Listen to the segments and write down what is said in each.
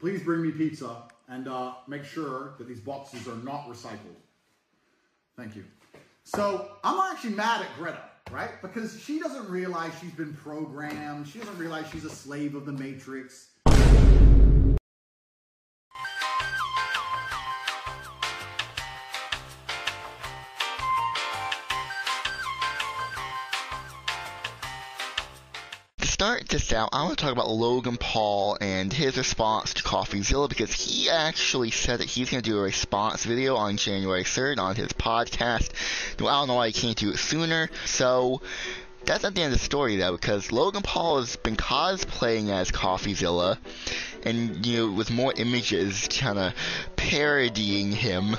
please bring me pizza and uh, make sure that these boxes are not recycled. Thank you. So I'm actually mad at Greta, right? Because she doesn't realize she's been programmed. She doesn't realize she's a slave of the Matrix. Start this out, I want to talk about Logan Paul and his response to CoffeeZilla because he actually said that he's going to do a response video on January 3rd on his podcast. Well, I don't know why he can't do it sooner. So that's not the end of the story though, because Logan Paul has been cosplaying as CoffeeZilla, and you know, with more images kind of parodying him,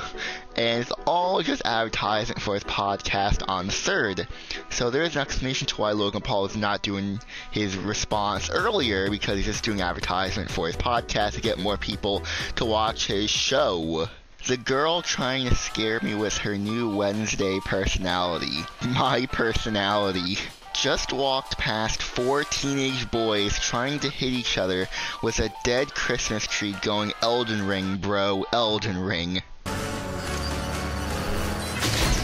and it's all just advertising for his podcast on the third. So there is an explanation to why Logan Paul is not doing his response earlier, because he's just doing advertisement for his podcast to get more people to watch his show. The girl trying to scare me with her new Wednesday personality. My personality. Just walked past four teenage boys trying to hit each other with a dead Christmas tree going Elden Ring, bro, Elden Ring.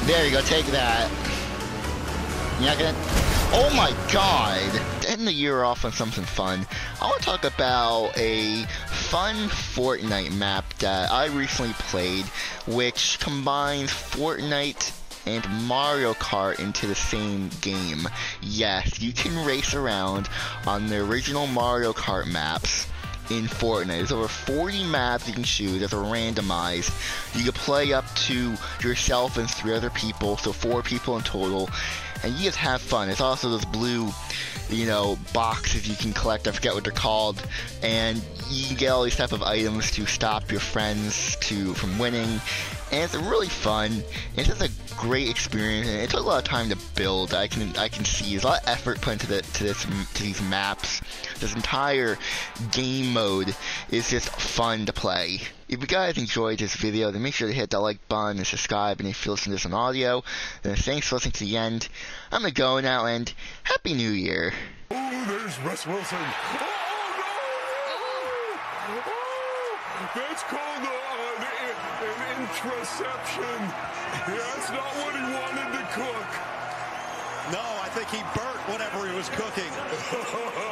There you go, take that. You're not gonna. Oh my god! The year off on something fun. I want to talk about a fun Fortnite map that I recently played, which combines Fortnite and Mario Kart into the same game. Yes, you can race around on the original Mario Kart maps in Fortnite. There's over 40 maps you can choose that are randomized. You can play up to yourself and three other people, so four people in total, and you just have fun. It's also those blue, you know, boxes you can collect. I forget what they're called, and you can get all these type of items to stop your friends to from winning. And it's really fun. It's just a great experience, and it took a lot of time to build. I can I can see there's a lot of effort put into the, to this to these maps. This entire game mode is just fun to play. If you guys enjoyed this video, then make sure to hit that like button and subscribe. And if you listen to this on audio, then thanks for listening to the end. I'm gonna go now, and Happy New Year. Oh, there's Russ Wilson. Oh, no! Oh, that's called uh, an, an interception. That's not what he wanted to cook. No, I think he burnt whatever he was cooking.